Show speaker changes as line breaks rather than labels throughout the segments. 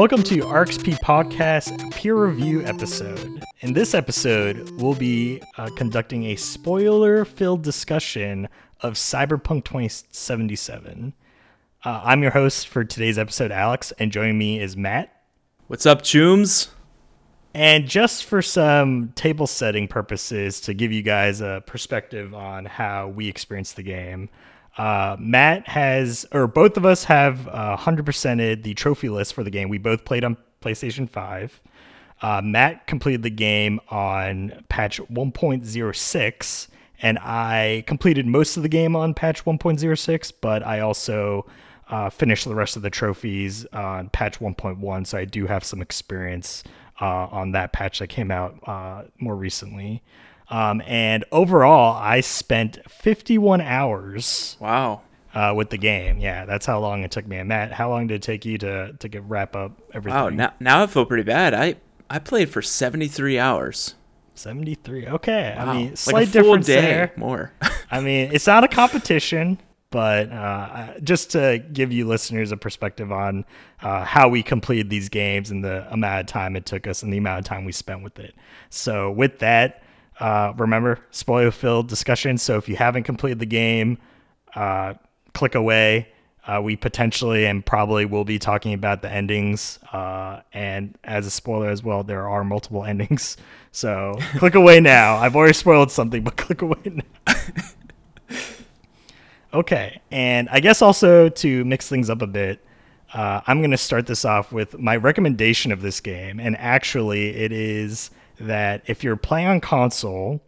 Welcome to RXP Podcast peer review episode. In this episode, we'll be uh, conducting a spoiler filled discussion of Cyberpunk 2077. Uh, I'm your host for today's episode, Alex, and joining me is Matt.
What's up, Chooms?
And just for some table setting purposes, to give you guys a perspective on how we experienced the game, uh, Matt has, or both of us have uh, 100%ed the trophy list for the game. We both played on PlayStation 5. Uh, Matt completed the game on patch 1.06, and I completed most of the game on patch 1.06, but I also uh, finished the rest of the trophies on patch 1.1, so I do have some experience uh, on that patch that came out uh, more recently. Um, and overall, I spent 51 hours.
Wow.
Uh, with the game, yeah, that's how long it took me. And Matt, how long did it take you to to get wrap up everything?
Wow, now now I feel pretty bad. I I played for 73 hours.
73. Okay,
Wow.
I mean,
like
slight
a full
difference
day
there.
more.
I mean, it's not a competition, but uh, just to give you listeners a perspective on uh, how we completed these games and the amount of time it took us and the amount of time we spent with it. So, with that, uh, remember spoiler filled discussion. So, if you haven't completed the game, uh, click away. Uh, we potentially and probably will be talking about the endings. Uh, and as a spoiler as well, there are multiple endings. So click away now. I've already spoiled something, but click away now. okay. And I guess also to mix things up a bit, uh, I'm going to start this off with my recommendation of this game. And actually, it is that if you're playing on console,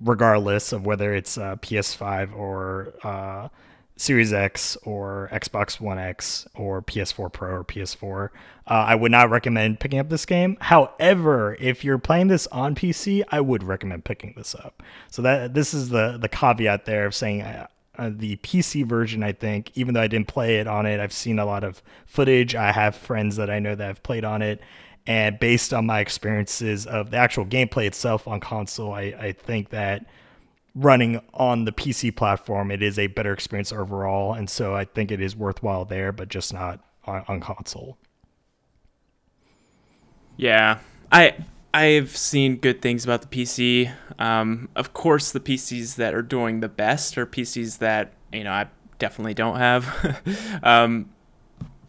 regardless of whether it's uh, PS5 or uh, Series X or Xbox One X or PS4 Pro or PS4. Uh, I would not recommend picking up this game. However, if you're playing this on PC, I would recommend picking this up. So that this is the the caveat there of saying. Uh, uh, the PC version, I think, even though I didn't play it on it, I've seen a lot of footage. I have friends that I know that have played on it. And based on my experiences of the actual gameplay itself on console, I, I think that running on the PC platform, it is a better experience overall, and so I think it is worthwhile there, but just not on, on console.
yeah. I I've seen good things about the PC. Um, of course, the PCs that are doing the best are PCs that you know I definitely don't have. um,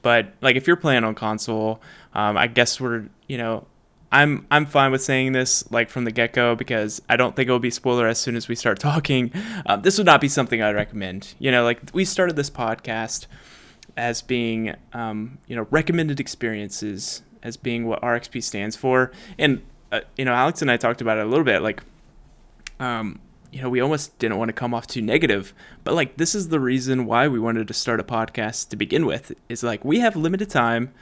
but like if you're playing on console, um, I guess we're you know I'm I'm fine with saying this like from the get go because I don't think it will be spoiler as soon as we start talking. Um, this would not be something I'd recommend. You know, like we started this podcast as being um, you know recommended experiences as being what RXP stands for, and uh, you know Alex and I talked about it a little bit like. Um, you know, we almost didn't want to come off too negative, but like this is the reason why we wanted to start a podcast to begin with. Is like we have limited time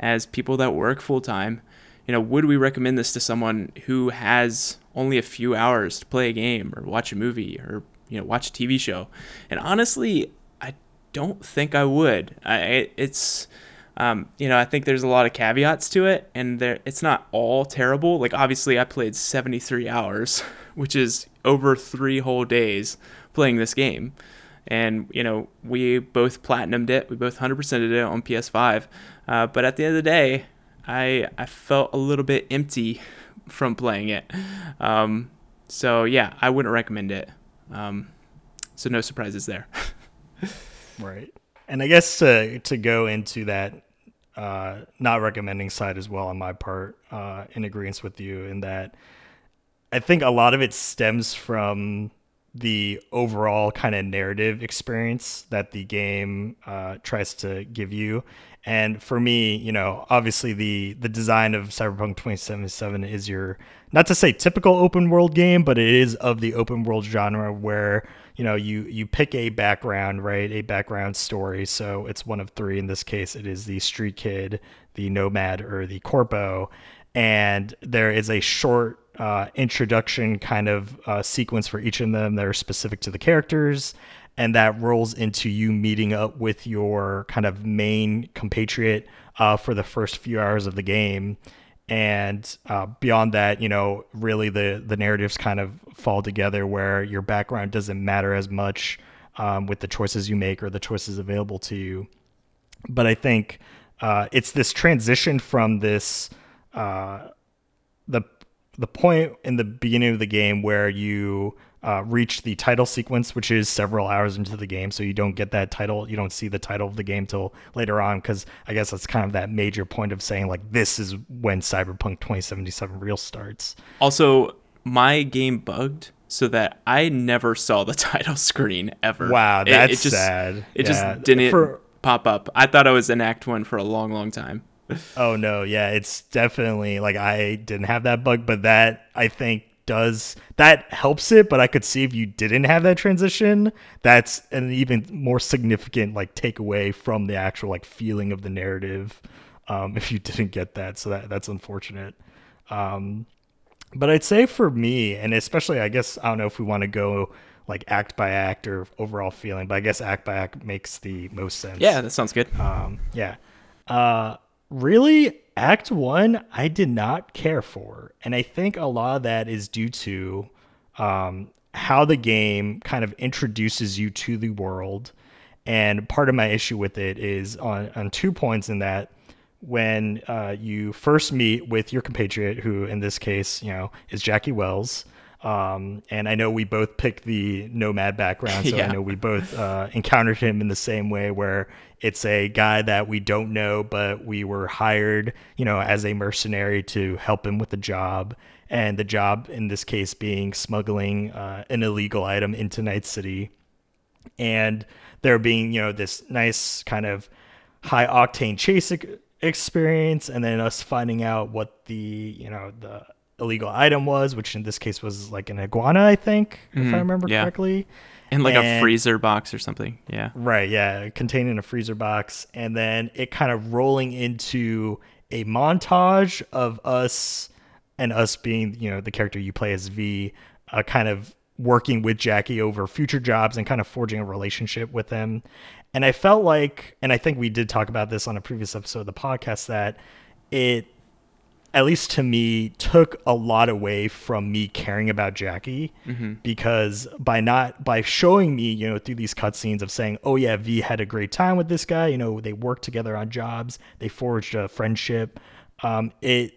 as people that work full time you know, would we recommend this to someone who has only a few hours to play a game or watch a movie or you know watch a TV show? And honestly, I don't think I would. I it's um, you know I think there's a lot of caveats to it, and there it's not all terrible. Like obviously, I played 73 hours, which is over three whole days playing this game. And you know we both platinumed it. We both 100%ed it on PS5. Uh, but at the end of the day, I I felt a little bit empty from playing it. Um, so yeah, I wouldn't recommend it. Um, so no surprises there.
right. And I guess to to go into that uh, not recommending side as well on my part, uh, in agreement with you in that I think a lot of it stems from the overall kind of narrative experience that the game uh, tries to give you. And for me, you know, obviously the the design of Cyberpunk 2077 is your not to say typical open world game, but it is of the open world genre where you know you you pick a background, right, a background story. So it's one of three in this case. It is the street kid, the nomad, or the corpo, and there is a short uh, introduction kind of uh, sequence for each of them that are specific to the characters and that rolls into you meeting up with your kind of main compatriot uh, for the first few hours of the game. And uh, beyond that, you know, really the the narratives kind of fall together where your background doesn't matter as much um, with the choices you make or the choices available to you. But I think uh, it's this transition from this uh, the the point in the beginning of the game where you uh, reach the title sequence, which is several hours into the game. So you don't get that title. You don't see the title of the game till later on, because I guess that's kind of that major point of saying like this is when Cyberpunk 2077 real starts.
Also, my game bugged so that I never saw the title screen ever.
Wow, that's it, it just, sad.
It yeah. just didn't for, pop up. I thought I was in Act One for a long, long time.
oh no, yeah, it's definitely like I didn't have that bug, but that I think does that helps it but i could see if you didn't have that transition that's an even more significant like takeaway from the actual like feeling of the narrative um, if you didn't get that so that that's unfortunate. Um, but i'd say for me and especially i guess i don't know if we want to go like act by act or overall feeling but i guess act by act makes the most sense.
Yeah that sounds good.
Um, yeah. Uh, really Act One, I did not care for, and I think a lot of that is due to um, how the game kind of introduces you to the world. And part of my issue with it is on on two points in that when uh, you first meet with your compatriot, who in this case, you know, is Jackie Wells. Um, and I know we both picked the nomad background, so yeah. I know we both uh, encountered him in the same way, where it's a guy that we don't know, but we were hired, you know, as a mercenary to help him with the job. And the job in this case being smuggling uh, an illegal item into Night City. And there being, you know, this nice kind of high octane chase experience, and then us finding out what the, you know, the illegal item was, which in this case was like an iguana, I think, mm-hmm. if I mm-hmm. remember yeah. correctly
in like and, a freezer box or something. Yeah.
Right. Yeah. Contained in a freezer box. And then it kind of rolling into a montage of us and us being, you know, the character you play as V, uh, kind of working with Jackie over future jobs and kind of forging a relationship with him. And I felt like, and I think we did talk about this on a previous episode of the podcast, that it at least to me, took a lot away from me caring about Jackie mm-hmm. because by not by showing me, you know, through these cutscenes of saying, "Oh yeah, V had a great time with this guy," you know, they worked together on jobs, they forged a friendship. Um, it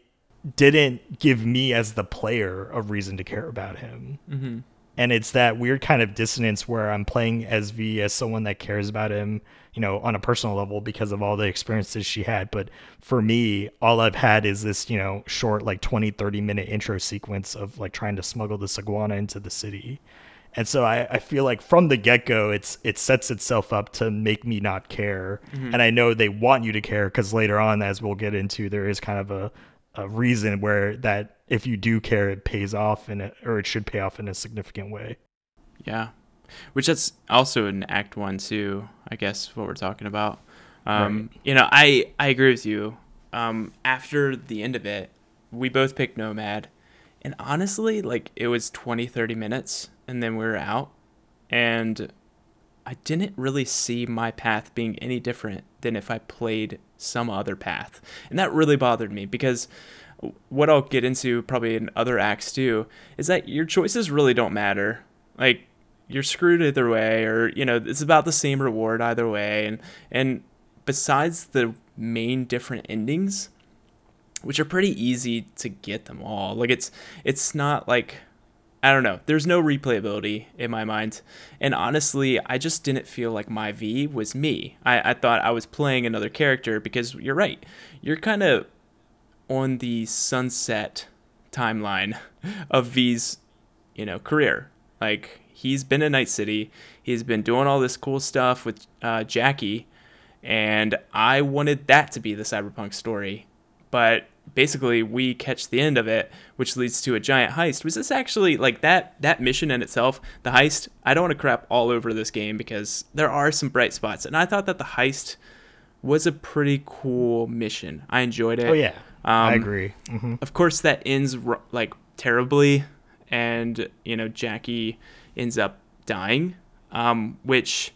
didn't give me as the player a reason to care about him. Mm-hmm. And it's that weird kind of dissonance where I'm playing as V as someone that cares about him you know, on a personal level because of all the experiences she had. But for me, all I've had is this, you know, short, like 20, 30 minute intro sequence of like trying to smuggle this iguana into the city. And so I, I feel like from the get go, it's it sets itself up to make me not care. Mm-hmm. And I know they want you to care because later on, as we'll get into, there is kind of a, a reason where that if you do care, it pays off in it, or it should pay off in a significant way.
Yeah, which that's also in Act One too. I guess what we're talking about. Um, right. You know, I I agree with you. Um, after the end of it, we both picked Nomad, and honestly, like it was 20, 30 minutes, and then we were out, and I didn't really see my path being any different than if I played some other path, and that really bothered me because what I'll get into probably in other acts too is that your choices really don't matter. Like you're screwed either way or you know it's about the same reward either way and and besides the main different endings which are pretty easy to get them all like it's it's not like I don't know. There's no replayability in my mind. And honestly, I just didn't feel like my V was me. I, I thought I was playing another character because you're right. You're kind of on the sunset timeline of V's, you know, career. Like he's been in Night City. He's been doing all this cool stuff with uh, Jackie, and I wanted that to be the cyberpunk story. But basically, we catch the end of it, which leads to a giant heist. Was this actually like that? That mission in itself, the heist. I don't want to crap all over this game because there are some bright spots, and I thought that the heist was a pretty cool mission. I enjoyed it.
Oh yeah, um, I agree.
Mm-hmm. Of course, that ends like terribly, and you know Jackie ends up dying, um, which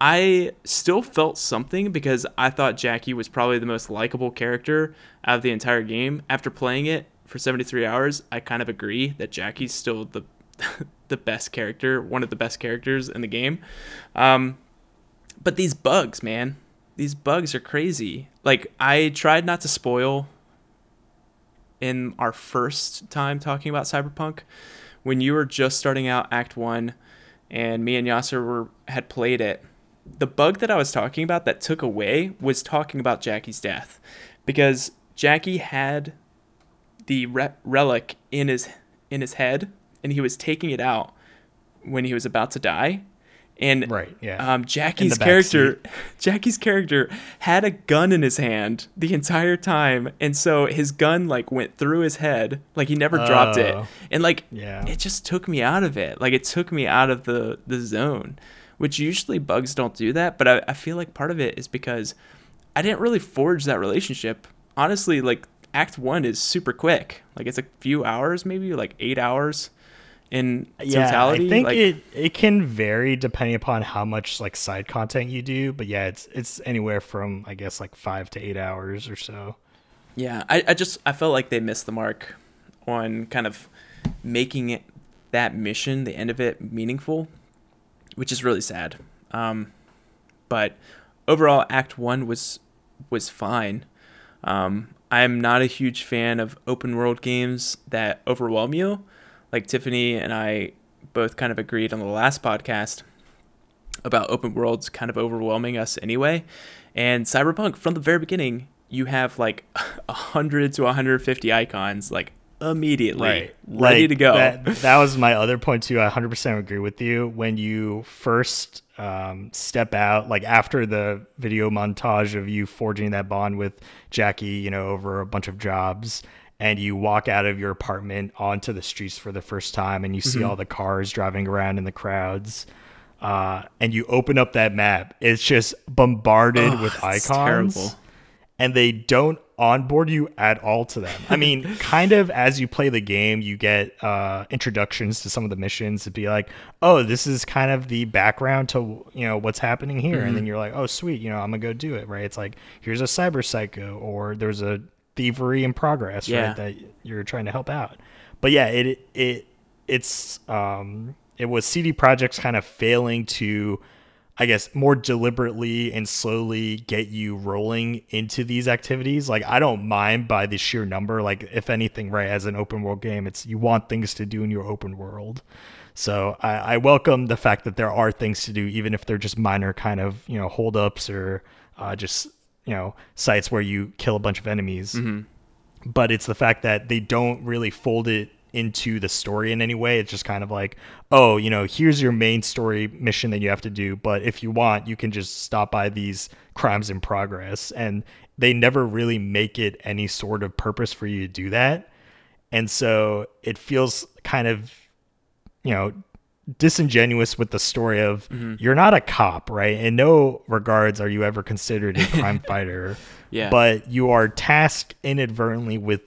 I still felt something because I thought Jackie was probably the most likable character out of the entire game. After playing it for 73 hours, I kind of agree that Jackie's still the the best character, one of the best characters in the game. Um, but these bugs, man, these bugs are crazy. like I tried not to spoil in our first time talking about Cyberpunk when you were just starting out Act 1 and me and Yasser were had played it. The bug that I was talking about that took away was talking about Jackie's death because Jackie had the re- relic in his in his head and he was taking it out when he was about to die and
right, yeah.
Um, Jackie's character, Jackie's character had a gun in his hand the entire time, and so his gun like went through his head, like he never dropped it,
Oh.
and like
Yeah.
it just took me out of it. Like it took me out of the the zone, which usually bugs don't do that. But I, I feel like part of it is because I didn't really forge that relationship. Honestly, like Act One is super quick. Like it's a few hours, maybe like eight hours in
yeah,
totality.
I think
like,
it it can vary depending upon how much like side content you do, but yeah, it's it's anywhere from I guess like five to eight hours or so.
Yeah, I, I just I felt like they missed the mark on kind of making it that mission, the end of it, meaningful, which is really sad. Um, but overall, Act One was was fine. Um, I'm not a huge fan of open world games that overwhelm you. Like Tiffany and I both kind of agreed on the last podcast about open worlds kind of overwhelming us anyway. And Cyberpunk, from the very beginning, you have like 100 to 150 icons, like immediately ready
Like,
to go.
That, that was my other point too. I 100% agree with you. When you first um, step out, like after the video montage of you forging that bond with Jackie, you know, over a bunch of jobs, and you walk out of your apartment onto the streets for the first time, and you see
Mm-hmm.
all the cars driving around in the crowds. Uh, and you open up that map, it's just bombarded
Ugh,
with icons and they don't onboard you at all to them. I mean, kind of as you play the game, you get uh, introductions to some of the missions to be like, oh, this is kind of the background to you know what's happening here, and then you're like, oh, sweet, you know, I'm gonna go do it, right? It's like here's a cyber psycho, or there's a thievery in progress,
Yeah.
right? That you're trying to help out. But yeah, it it it's um it was CD Projekt's kind of failing to I guess more deliberately and slowly get you rolling into these activities. Like I don't mind by the sheer number. Like if anything, right, as an open world game, it's you want things to do in your open world. So I, I welcome the fact that there are things to do, even if they're just minor kind of you know holdups or uh, just you know sites where you kill a bunch of enemies. Mm-hmm. But it's the fact that they don't really fold it into the story in any way. It's just kind of like, oh, you know, here's your main story mission that you have to do, but if you want, you can just stop by these crimes in progress. And they never really make it any sort of purpose for you to do that. And so it feels kind of, you know, disingenuous with the story of mm-hmm. you're not a cop, right? In no regards are you ever considered a crime fighter.
Yeah.
But you are tasked inadvertently with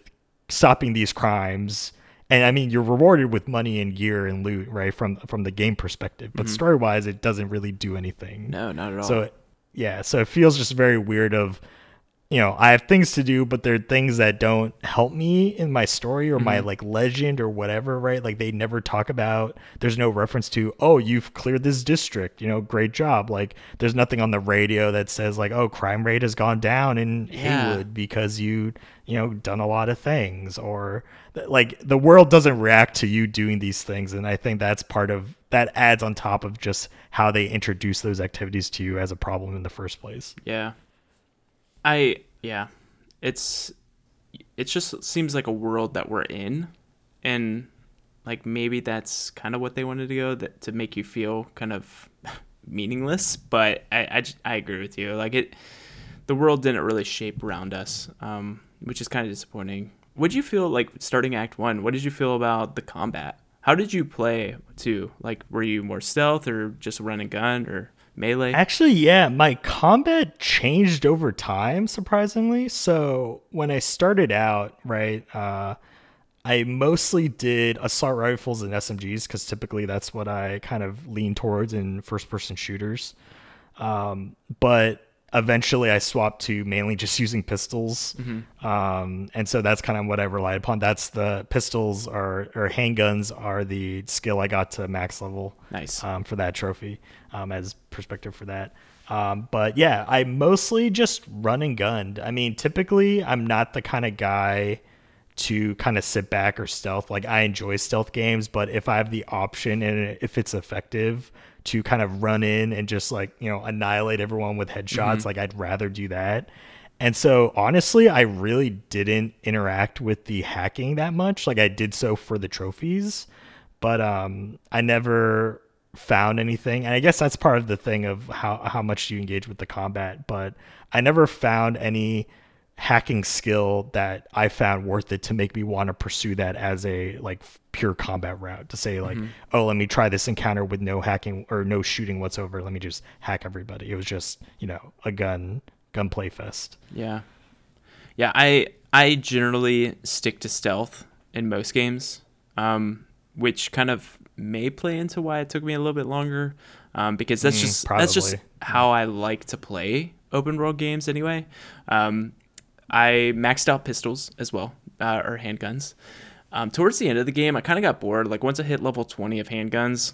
stopping these crimes. And I mean, you're rewarded with money and gear and loot, right? From from the game perspective. But mm-hmm. story wise, it doesn't really do anything.
no, not at all.
So yeah, so it feels just very weird of you know, I have things to do, but they're things that don't help me in my story or my mm-hmm. like legend or whatever, right? Like they never talk about there's no reference to, oh, you've cleared this district, you know, great job. Like there's nothing on the radio that says like, oh, crime rate has gone down in
Yeah.
Heywood because you, you know, done a lot of things or like the world doesn't react to you doing these things and I think that's part of that adds on top of just how they introduce those activities to you as a problem in the first place.
Yeah. I yeah. It's it just seems like a world that we're in and like maybe that's kind of what they wanted to go that to make you feel kind of meaningless, but I I agree with you. Like it the world didn't really shape around us, um, which is kind of disappointing. What did you feel like starting Act One? What did you feel about the combat? How did you play too? Like, were you more stealth or just run and gun or melee?
Actually, yeah, my combat changed over time, surprisingly. So when I started out, right, uh, I mostly did assault rifles and SMGs because typically that's what I kind of lean towards in first person shooters. Um, but eventually I swapped to mainly just using pistols. Um, and so that's kind of what I relied upon. That's the pistols are, or handguns are the skill I got to max level
Nice.
um, for that trophy um, as perspective for that. Um, but yeah, I mostly just run and gunned. I mean, typically I'm not the kind of guy to kind of sit back or stealth. Like I enjoy stealth games, but if I have the option and if it's effective to kind of run in and just like, you know, annihilate everyone with headshots, mm-hmm. like I'd rather do that. And so honestly, I really didn't interact with the hacking that much. Like I did so for the trophies, but um I never found anything. And I guess that's part of the thing of how how much do you engage with the combat, but I never found any hacking skill that I found worth it to make me want to pursue that as a like pure combat route to say like, mm-hmm. oh, let me try this encounter with no hacking or no shooting whatsoever. Let me just hack everybody. It was just, you know, a gun gunplay fest.
Yeah. Yeah, I I generally stick to stealth in most games. Um, which kind of may play into why it took me a little bit longer. Um, because that's mm, just probably. that's just how I like to play open world games anyway. Um, I maxed out pistols as well, uh, or handguns. Um, towards the end of the game, I kind of got bored. Like once I hit level 20 of handguns,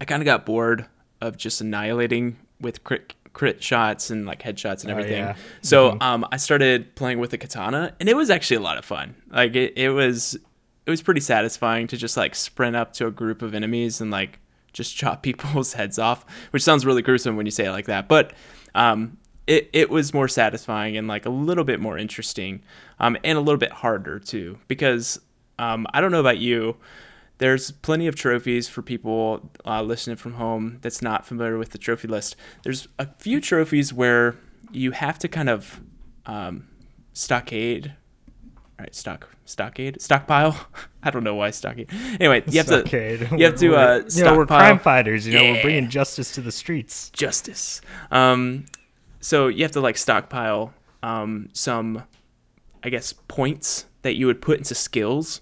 I kind of got bored of just annihilating with crit, crit shots and like headshots and oh, everything. Oh, yeah. So mm-hmm. um, I started playing with the katana, and it was actually a lot of fun. Like it, it was it was pretty satisfying to just like sprint up to a group of enemies and like just chop people's heads off, which sounds really gruesome when you say it like that. But um, it, it was more satisfying and like a little bit more interesting um, and a little bit harder too because um, i don't know about you there's plenty of trophies for people uh, listening from home that's not familiar with the trophy list. There's a few trophies where you have to kind of um, stockade right stock stockade stockpile? I don't know why stockade. Anyway you have stockade. to you have to uh
you know, we're crime fighters you know yeah. we're bringing justice to the streets.
Justice. Um so you have to like stockpile um, some, I guess, points that you would put into skills.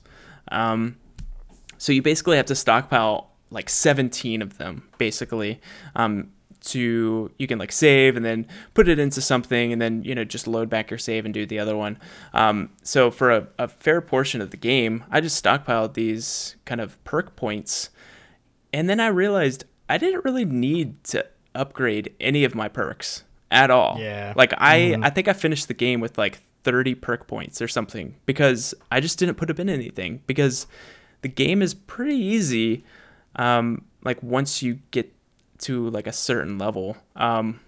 Um, so you basically have to stockpile like 17 of them, basically. Um, to you can like save and then put it into something and then you know just load back your save and do the other one um, so for a, a fair portion of the game i just stockpiled these kind of perk points and then i realized i didn't really need to upgrade any of my perks at all.
Yeah.
Like I mm-hmm. I think I finished the game with like 30 perk points or something because I just didn't put them in anything because the game is pretty easy um like once you get to like a certain level. Um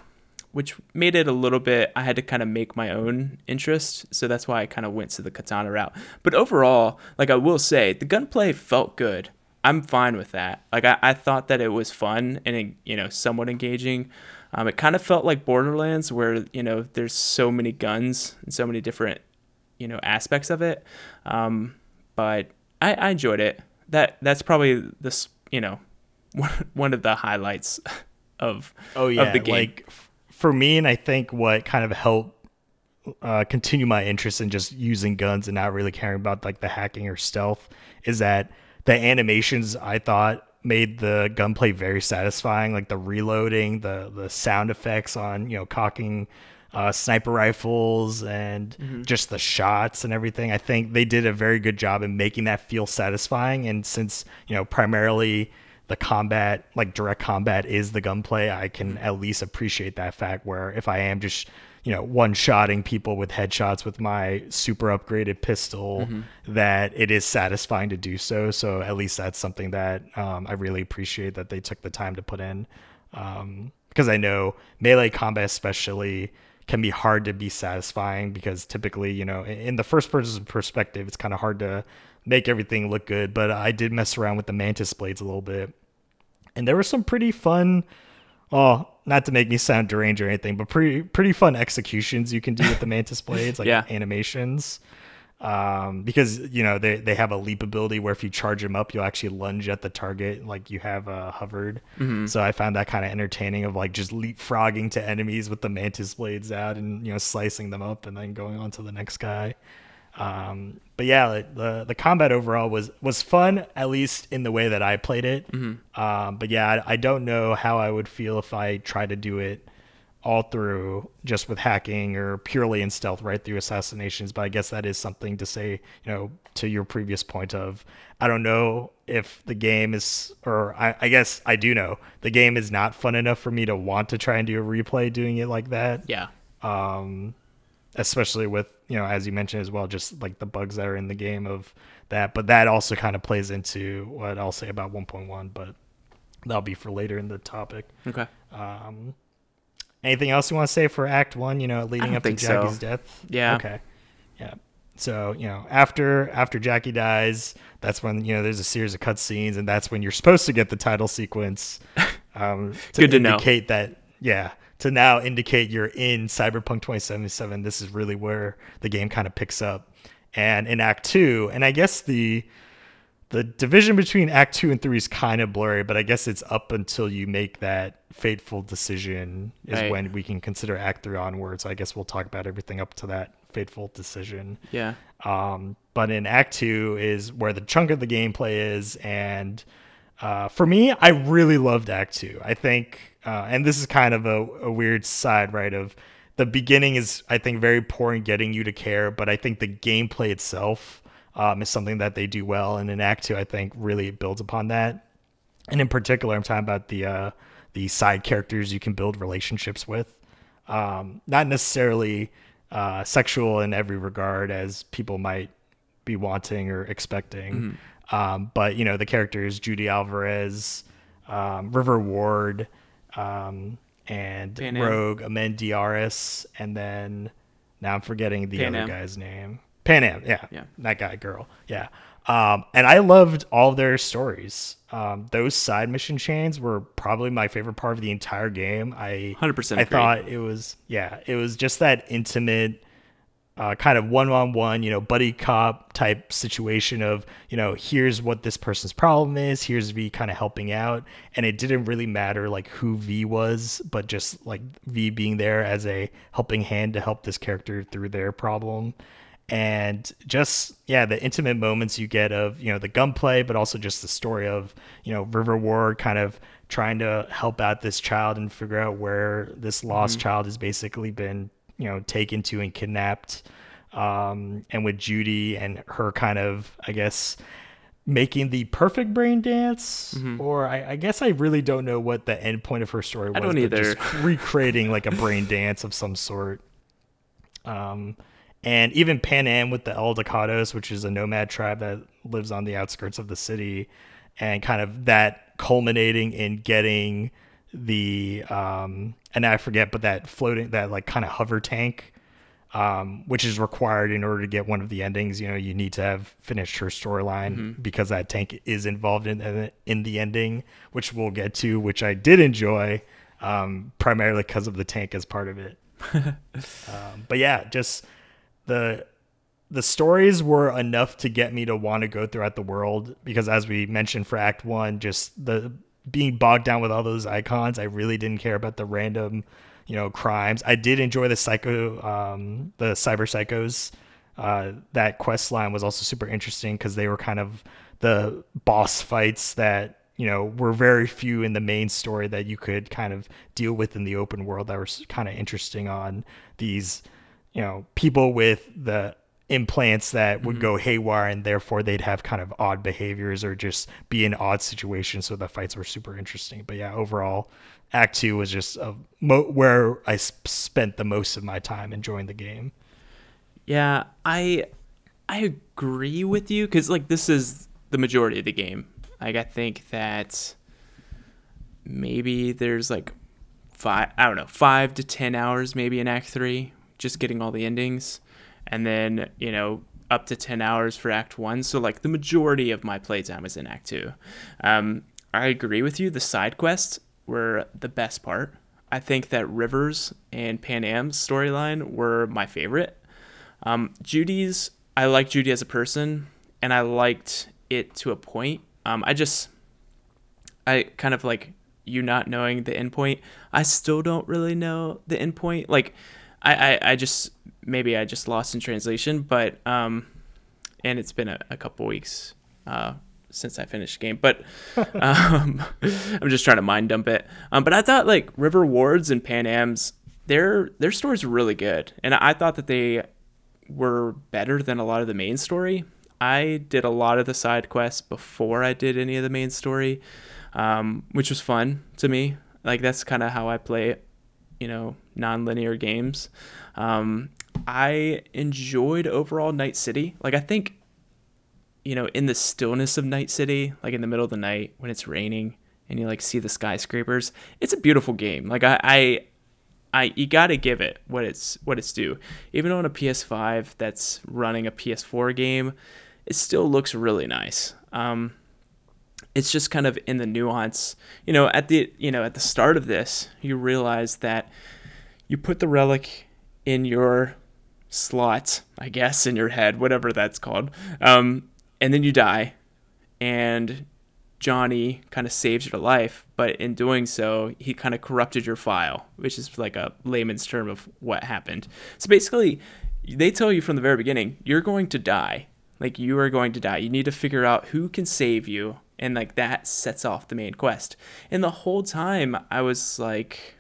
which made it a little bit I had to kind of make my own interest, so that's why I kind of went to the katana route. But overall, like I will say, the gunplay felt good. I'm fine with that. Like I, I thought that it was fun and you know somewhat engaging. Um, it kind of felt like Borderlands, where you know there's so many guns and so many different you know aspects of it. Um, but I, I enjoyed it. That that's probably this you know one of the highlights of
oh yeah of the game. like for me and I think what kind of helped uh, continue my interest in just using guns and not really caring about like the hacking or stealth is that the animations I thought made the gunplay very satisfying like the reloading the the sound effects on you know cocking uh, sniper rifles and mm-hmm. just the shots and everything i think they did a very good job in making that feel satisfying and since you know primarily the combat like direct combat is the gunplay i can mm-hmm. at least appreciate that fact where if i am just you know, one shotting people with headshots with my super upgraded pistol, mm-hmm. that it is satisfying to do so. So at least that's something that um, I really appreciate that they took the time to put in. Um, because I know melee combat, especially, can be hard to be satisfying because typically, you know, in the first person perspective, it's kind of hard to make everything look good. But I did mess around with the mantis blades a little bit, and there were some pretty fun oh, not to make me sound deranged or anything, but pretty pretty fun executions you can do with the mantis blades, like yeah. animations. Um, because you know they they have a leap ability where if you charge them up, you'll actually lunge at the target like you have uh, hovered. Mm-hmm. So I found that kind of entertaining of like just leapfrogging to enemies with the mantis blades out and you know slicing them up and then going on to the next guy. Um, but yeah, the the combat overall was was fun, at least in the way that I played it. Mm-hmm. Um, but yeah, I, I, don't know how I would feel if I tried to do it all through just with hacking or purely in stealth right through assassinations but i guess that is something to say you know to your previous point of i don't know if the game is or i, I guess i do know the game is not fun enough for me to want to try and do a replay doing it like that
Yeah.
um, especially with you know as you mentioned as well, just like the bugs that are in the game of that. But that also kind of plays into what I'll say about 1.1, but that'll be for later in the topic.
Okay.
Um, anything else you want to say for Act One? You know, leading up to
think so.
Jackie's death.
Yeah.
Okay. Yeah. So you know, after after Jackie dies, that's when you know there's a series of cutscenes, and that's when you're supposed to get the title sequence. Um, to
Good to know.
indicate that, yeah, to now indicate you're in Cyberpunk 2077. This is really where the game kind of picks up, and in Act Two, and I guess the the division between act 2 and 3 is kind of blurry but i guess it's up until you make that fateful decision is
Right.
when we can consider act 3 onwards i guess we'll talk about everything up to that fateful decision
Yeah.
um, but in act 2 is where the chunk of the gameplay is and uh, for me i really loved act 2 i think uh, and this is kind of a, a weird side right of the beginning is i think very poor in getting you to care but i think the gameplay itself um, is something that they do well and in act 2 i think really builds upon that. And in particular i'm talking about the uh, the side characters you can build relationships with. Um, not necessarily uh, sexual in every regard as people might be wanting or expecting. Um, but you know the characters judy alvarez um, river ward um, and
Pan
rogue Amendiares and then now i'm forgetting the
Pan
other
Am.
guy's name pan am yeah
Yeah.
that guy girl yeah um, and i loved all their stories um, those side mission chains were probably my favorite part of the entire game i
100%
i
agree.
thought it was yeah it was just that intimate uh, kind of one-on-one you know buddy cop type situation of you know here's what this person's problem is here's v kind of helping out. And it didn't really matter like who v was but just like v being there as a helping hand to help this character through their problem. And just yeah the intimate moments you get of you know the gunplay but also just the story of you know river ward kind of trying to help out this child and figure out where this lost child has basically been you know taken to and kidnapped um and with judy and her kind of i guess making the perfect brain dance or I, I guess i really don't know what the end point of her story was
I don't either.
just recreating like a brain dance of some sort um, and even Panam with the Aldecaldos, which is a nomad tribe that lives on the outskirts of the city, and kind of that culminating in getting the um, and I forget, but that floating that like kind of hover tank, um, which is required in order to get one of the endings. You know, you need to have finished her storyline because that tank is involved in in the ending, which we'll get to, which I did enjoy, um, primarily because of the tank as part of it. Um, but yeah, just the the stories were enough to get me to want to go throughout the world because as we mentioned for act 1 just the being bogged down with all those icons I really didn't care about the random you know crimes. I did enjoy the psycho um the cyber psychos. Uh that quest line was also super interesting cuz they were kind of the boss fights that you know were very few in the main story that you could kind of deal with in the open world that were kind of interesting on these you know people with the implants that would mm-hmm. go haywire and therefore they'd have kind of odd behaviors or just be in odd situations so the fights were super interesting. But yeah overall act 2 was just a mo- where i spent the most of my time enjoying the game.
Yeah, I I agree with you because like this is the majority of the game. Like I think that maybe there's like five I don't know five to ten hours maybe in Act Three, just getting all the endings, and then you know up to ten hours for Act One. So like the majority of my playtime is in Act Two. Um, I agree with you. The side quests were the best part. I think that Rivers and Panam's storyline were my favorite. Um, Judy's, I like Judy as a person, and I liked it to a point. Um, I just, I kind of like you not knowing the endpoint. I still don't really know the endpoint. Like, I, I, I just maybe I just lost in translation, but um, and it's been a, a couple weeks uh since I finished the game, but um, I'm just trying to mind dump it. Um, but I thought like River Wards and Panam's their their stories are really good, and I thought that they were better than a lot of the main story. I did a lot of the side quests before I did any of the main story, um, which was fun to me. Like that's kind of how I play, you know, non-linear games. Um, I enjoyed overall Night City. Like I think, you know, in the stillness of Night City, like in the middle of the night when it's raining and you like see the skyscrapers, it's a beautiful game. Like I, I I you got to give it what it's what it's due. Even on a PS5 that's running a PS4 game, it still looks really nice. Um, it's just kind of in the nuance. You know, at the you know at the start of this, you realize that you put the relic in your slot, I guess, in your head, whatever that's called, um, and then you die, and Johnny kind of saves your life, but in doing so, he kind of corrupted your file, which is like a layman's term of what happened. So basically, they tell you from the very beginning, you're going to die. Like you are going to die. You need to figure out who can save you, and like that sets off the main quest. And the whole time, I was like,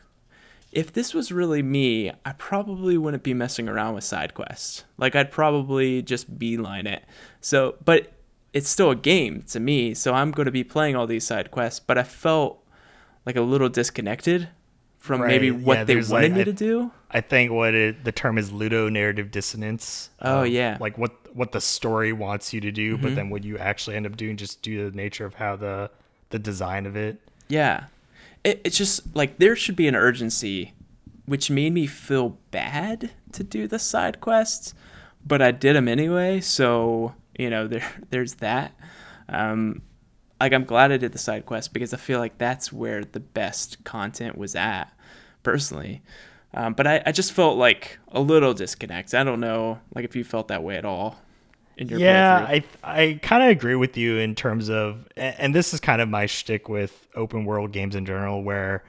if this was really me, I probably wouldn't be messing around with side quests. Like I'd probably just beeline it. So, but it's still a game to me, so I'm going to be playing all these side quests, but I felt like a little disconnected from right. maybe what yeah, they wanted like, me I, to do.
I think what it, the term is ludonarrative dissonance.
Oh um, yeah,
like what what the story wants you to do, mm-hmm. but then what you actually end up doing just due to the nature of how the the design of it.
Yeah, it, it's just like there should be an urgency, which made me feel bad to do the side quests, but I did them anyway. So you know there there's that. Um, like i'm glad i did the side quest because i feel like that's where the best content was at personally. Um, but I, I just felt like a little disconnect i don't know like if you felt that way at all
yeah i i kind of agree with you in terms of and this is kind of my shtick with open world games in general where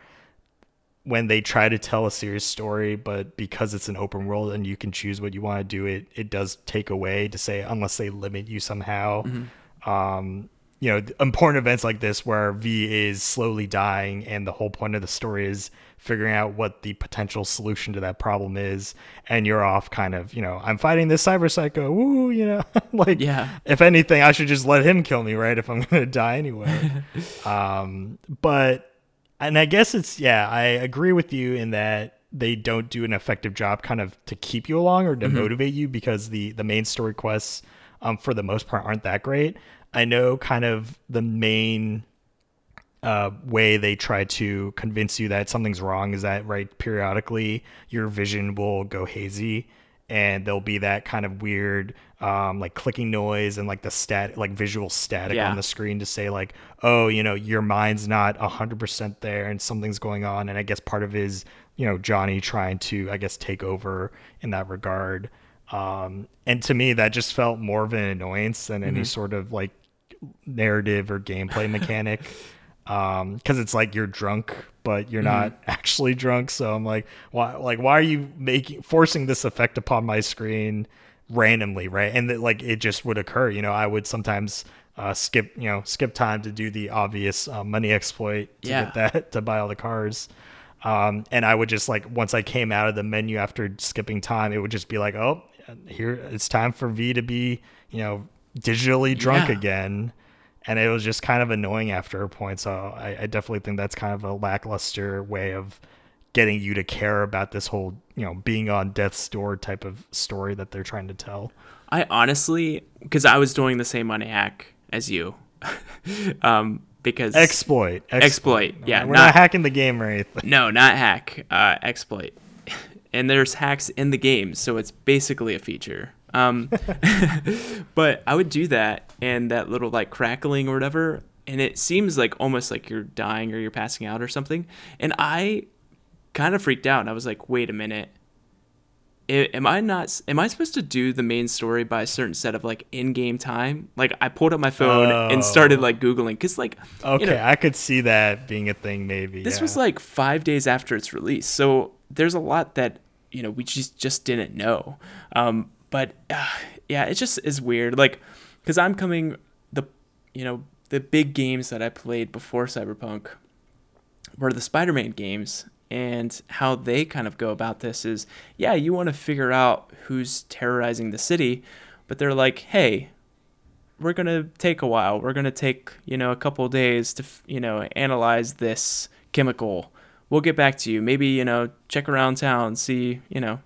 when they try to tell a serious story, but because it's an open world and you can choose what you want to do, it it does take away to say unless they limit you somehow. Mm-hmm. Um, you know, important events like this where V is slowly dying, and the whole point of the story is figuring out what the potential solution to that problem is, and you're off kind of, you know, I'm fighting this cyber psycho, woo, you know, like,
yeah.
If anything, I should just let him kill me, right? If I'm gonna die anyway. um, but and I guess it's yeah, I agree with you in that they don't do an effective job kind of to keep you along or to mm-hmm. motivate you because the the main story quests um, for the most part aren't that great. I know kind of the main uh, way they try to convince you that something's wrong is that right periodically your vision will go hazy and there'll be that kind of weird um, like clicking noise and like the stat like visual static yeah. on the screen to say like oh you know your mind's not 100% there and something's going on and i guess part of is you know johnny trying to i guess take over in that regard um, and to me that just felt more of an annoyance than mm-hmm. any sort of like narrative or gameplay mechanic um because it's like you're drunk but you're mm-hmm. not actually drunk so i'm like why like why are you making forcing this effect upon my screen randomly right and that like it just would occur you know i would sometimes uh, skip you know skip time to do the obvious uh, money exploit to yeah. get that to buy all the cars um, and i would just like once i came out of the menu after skipping time it would just be like oh here it's time for v to be you know digitally drunk yeah. again and it was just kind of annoying after a point. So I, I, definitely think that's kind of a lackluster way of getting you to care about this whole, you know, being on death's door type of story that they're trying to tell.
I honestly, because I was doing the same money hack as you, um, because
exploit,
exploit, exploit yeah,
we're not, not, hacking the game or anything.
No, not hack, uh, exploit. and there's hacks in the game, so it's basically a feature. Um, but I would do that and that little like crackling or whatever, and it seems like almost like you're dying or you're passing out or something. And I kind of freaked out. I was like, wait a minute. Am I not? Am I supposed to do the main story by a certain set of like in-game time? Like I pulled up my phone oh. and started like googling because like
okay, you know, I could see that being a thing. Maybe
this yeah. was like five days after its release, so there's a lot that you know we just just didn't know. Um, but uh, yeah, it just is weird. Like, because I'm coming the, you know, the big games that I played before Cyberpunk were the Spider-Man games, and how they kind of go about this is yeah, you want to figure out who's terrorizing the city, but they're like, hey, we're to take a while. We're to take, you know, a couple days to, you know, analyze this chemical. We'll get back to you. Maybe, you know, check around town, see, you know,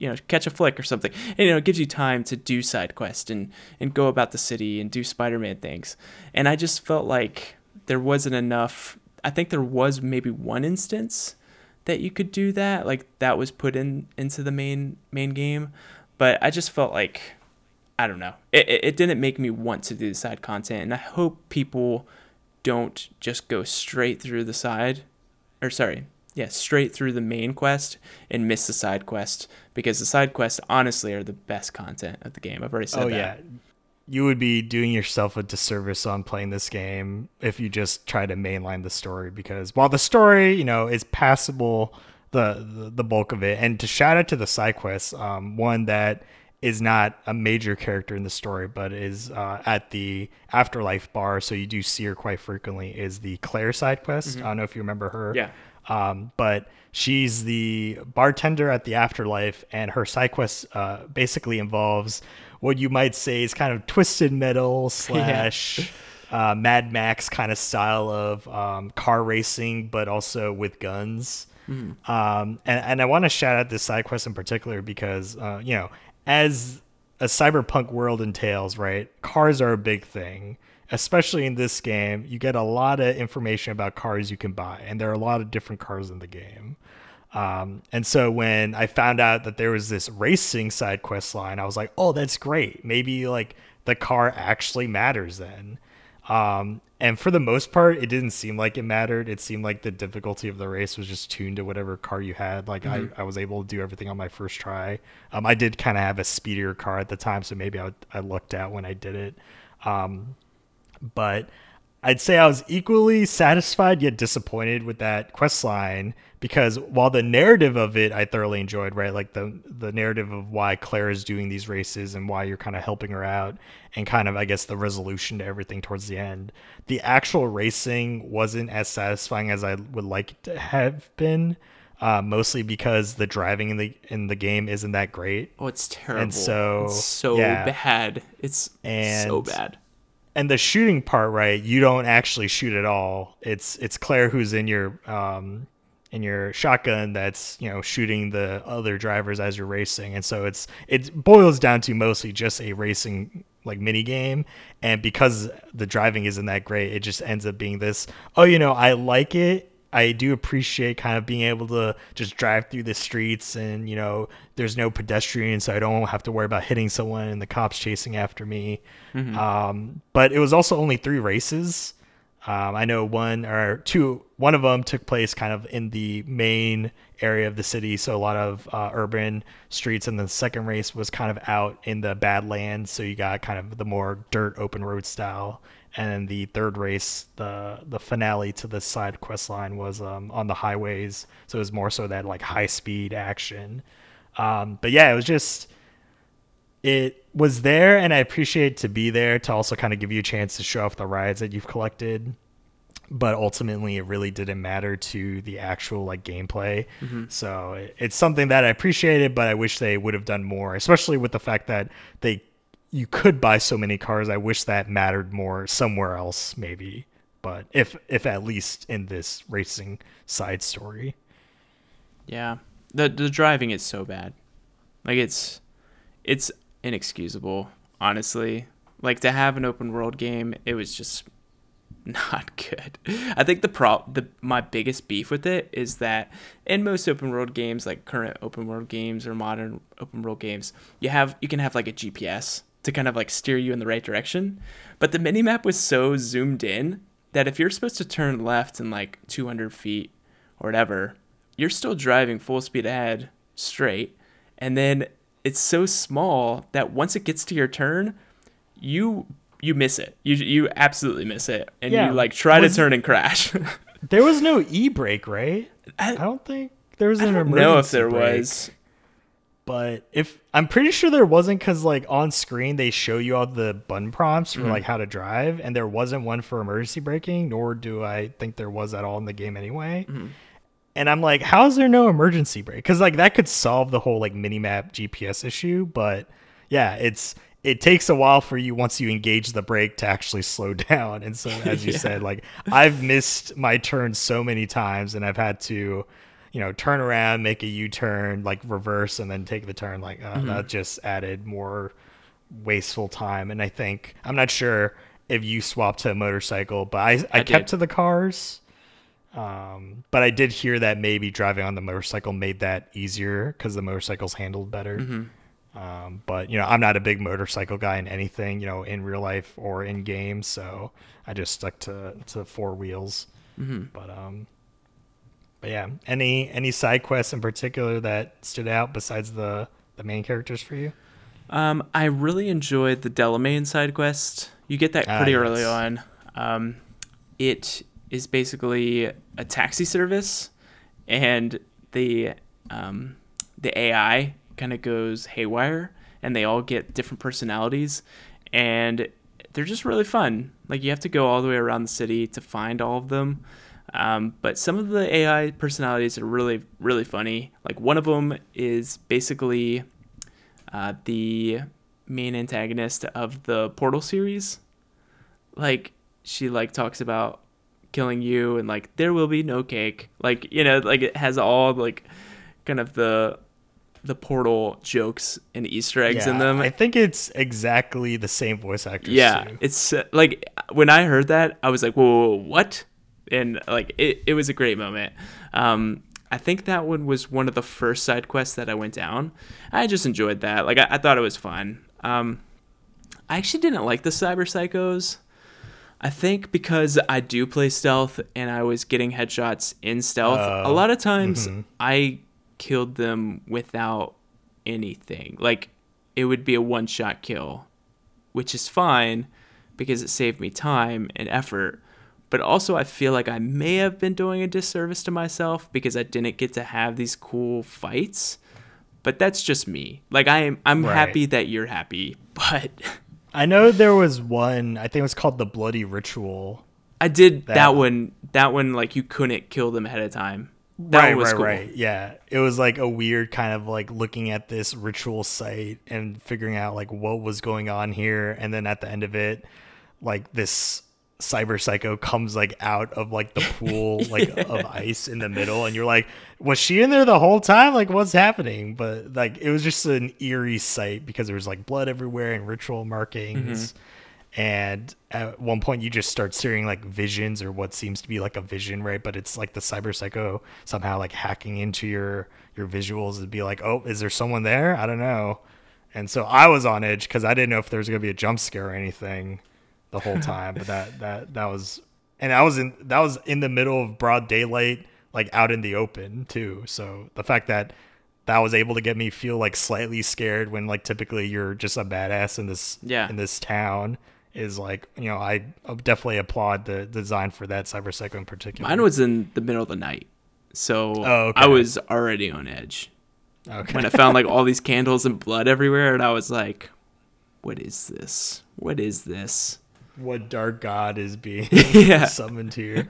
you know, catch a flick or something. And, you know, it gives you time to do side quests and, and go about the city and do Spider-Man things. And I just felt like there wasn't enough. I think there was maybe one instance that you could do that, like that was put in into the main main game. But I just felt like I don't know. It, it, it didn't make me want to do the side content, and I hope people don't just go straight through the side, or sorry, yeah, straight through the main quest and miss the side quest because the side quests honestly are the best content of the game. I've already said
oh,
that.
yeah. You would be doing yourself a disservice on playing this game if you just try to mainline the story because while the story, you know, is passable the the, the bulk of it and to shout out to the side quests, um, one that is not a major character in the story, but is uh, at the afterlife bar. So you do see her quite frequently. Is the Claire side quest? Mm-hmm. I don't know if you remember her.
Yeah.
Um, but she's the bartender at the afterlife, and her side quest uh, basically involves what you might say is kind of twisted metal slash uh, Mad Max kind of style of um, car racing, but also with guns. Mm-hmm. Um, and, and I want to shout out this side quest in particular because, uh, you know, as a cyberpunk world entails, right? Cars are a big thing. Especially in this game, you get a lot of information about cars you can buy, and there are a lot of different cars in the game. Um, and so when I found out that there was this racing side quest line, I was like, "Oh, that's great. Maybe like the car actually matters then." Um, and for the most part, it didn't seem like it mattered. It seemed like the difficulty of the race was just tuned to whatever car you had. Like mm-hmm. I, I was able to do everything on my first try. Um, I did kind of have a speedier car at the time, so maybe I, I lucked out when I did it. Um, but I'd say I was equally satisfied yet disappointed with that quest line because while the narrative of it I thoroughly enjoyed, right? Like the the narrative of why Claire is doing these races and why you're kind of helping her out and kind of I guess the resolution to everything towards the end. The actual racing wasn't as satisfying as I would like to have been. Uh, mostly because the driving in the in the game isn't that great.
Oh, it's terrible.
And so
it's so yeah. bad. It's and so bad
and the shooting part, right? You don't actually shoot at all. It's it's Claire who's in your um in your shotgun that's you know shooting the other drivers as you're racing, and so it's it boils down to mostly just a racing like mini game and because the driving isn't that great it just ends up being this oh you know i like it I do appreciate kind of being able to just drive through the streets and, you know, there's no pedestrians, so I don't have to worry about hitting someone and the cops chasing after me. Mm-hmm. Um, but it was also only three races. Um, I know one or two, one of them took place kind of in the main area of the city, so a lot of uh, urban streets, and the second race was kind of out in the Badlands, so you got kind of the more dirt open road style and then the third race, the the finale to the side quest line was um, on the highways, so it was more so that like high speed action. Um, but yeah, it was just it was there, and I appreciate to be there to also kind of give you a chance to show off the rides that you've collected. But ultimately, it really didn't matter to the actual like gameplay. Mm-hmm. So it's something that I appreciated, but I wish they would have done more, especially with the fact that they you could buy so many cars. I wish that mattered more somewhere else, maybe. But if if at least in this racing side story.
Yeah. The the driving is so bad. Like it's it's inexcusable, honestly. Like to have an open world game, it was just not good. I think the pro the my biggest beef with it is that in most open world games, like current open world games or modern open world games, you have you can have like a GPS to kind of like steer you in the right direction. But the mini map was so zoomed in that if you're supposed to turn left in like 200 feet or whatever, you're still driving full speed ahead straight. And then it's so small that once it gets to your turn, you you miss it. You you absolutely miss it, and yeah, you like try was, to turn and crash.
there was no e brake, right? I, I, don't think there was an emergency. Know if there brake. was but if I'm pretty sure there wasn't because like on screen they show you all the button prompts for mm-hmm. like how to drive, and there wasn't one for emergency braking, nor do I think there was at all in the game anyway. Mm-hmm. and I'm like, how is there no emergency brake? Because like that could solve the whole like minimap GPS issue, but yeah, it's it takes a while for you once you engage the brake to actually slow down. And so as you
Yeah.
said, like I've missed my turn so many times, and I've had to, you know, turn around, make a U-turn, like reverse, and then take the turn. Like uh, that just added more wasteful time. And I think I'm not sure if you swapped to a motorcycle, but I I,
I
kept
did.
to the cars. Um, but I did hear that maybe driving on the motorcycle made that easier because the motorcycle's handled better. Um, but you know, I'm not a big motorcycle guy in anything, you know, in real life or in games, so I just stuck to to four wheels. But um, but yeah, any any side quests in particular that stood out besides the the main characters for you?
Um, I really enjoyed the Delamain side quest. You get that
Ah,
pretty early
yes.
on. Um, it is basically a taxi service, and the um, the AI kind of goes haywire, and they all get different personalities, and they're just really fun. Like you have to go all the way around the city to find all of them. Um, but some of the AI personalities are really, really funny. Like one of them is basically uh, the main antagonist of the Portal series. Like she like talks about killing you and like there will be no cake. Like you know, like it has all like kind of the the Portal jokes and Easter eggs in them.
I think it's exactly the same voice actors.
yeah,
too.
it's uh, like when I heard that, I was like, whoa, whoa, whoa, what? And like it, it was a great moment. Um, I think that one was one of the first side quests that I went down. I just enjoyed that. Like I, I thought it was fun. Um, I actually didn't like the cyber psychos. I think because I do play stealth and I was getting headshots in stealth, a
Oh,
lot of times
mhm.
I killed them without anything. Like it would be a one shot kill, which is fine because it saved me time and effort. But also, I feel like I may have been doing a disservice to myself because I didn't get to have these cool fights. But that's just me. Like I am, I'm
Right.
happy that you're happy. But
I know there was one. I think it was called the Bloody Ritual.
I did that,
That-
one. That one, like you couldn't kill them ahead of time. That
right,
was
right,
cool.
right. Yeah, it was like a weird kind of like looking at this ritual site and figuring out like what was going on here, and then at the end of it, like this cyber psycho comes like out of like the pool like of ice in the middle, and you're like, was she in there the whole time? Like, what's happening? But like, it was just an eerie sight because there was like blood everywhere and ritual markings. Mm-hmm. And at one point, you just start seeing like visions or what seems to be like a vision, right? But it's like the cyber psycho somehow like hacking into your your visuals and be like, oh, is there someone there? I don't know. And so I was on edge because I didn't know if there was gonna be a jump scare or anything the whole time. but that that that was, and I was in that was in the middle of broad daylight, like out in the open too. So the fact that that was able to get me feel like slightly scared when like typically you're just a badass in this
Yeah.
in this town is like you know I definitely applaud the design for that cyber psycho in particular.
Mine was in the middle of the night, so
Oh, okay.
I was already on edge
okay.
when I found like all these candles and blood everywhere, and I was like, "What is this? What is this?"
What dark god is being
Yeah.
summoned here.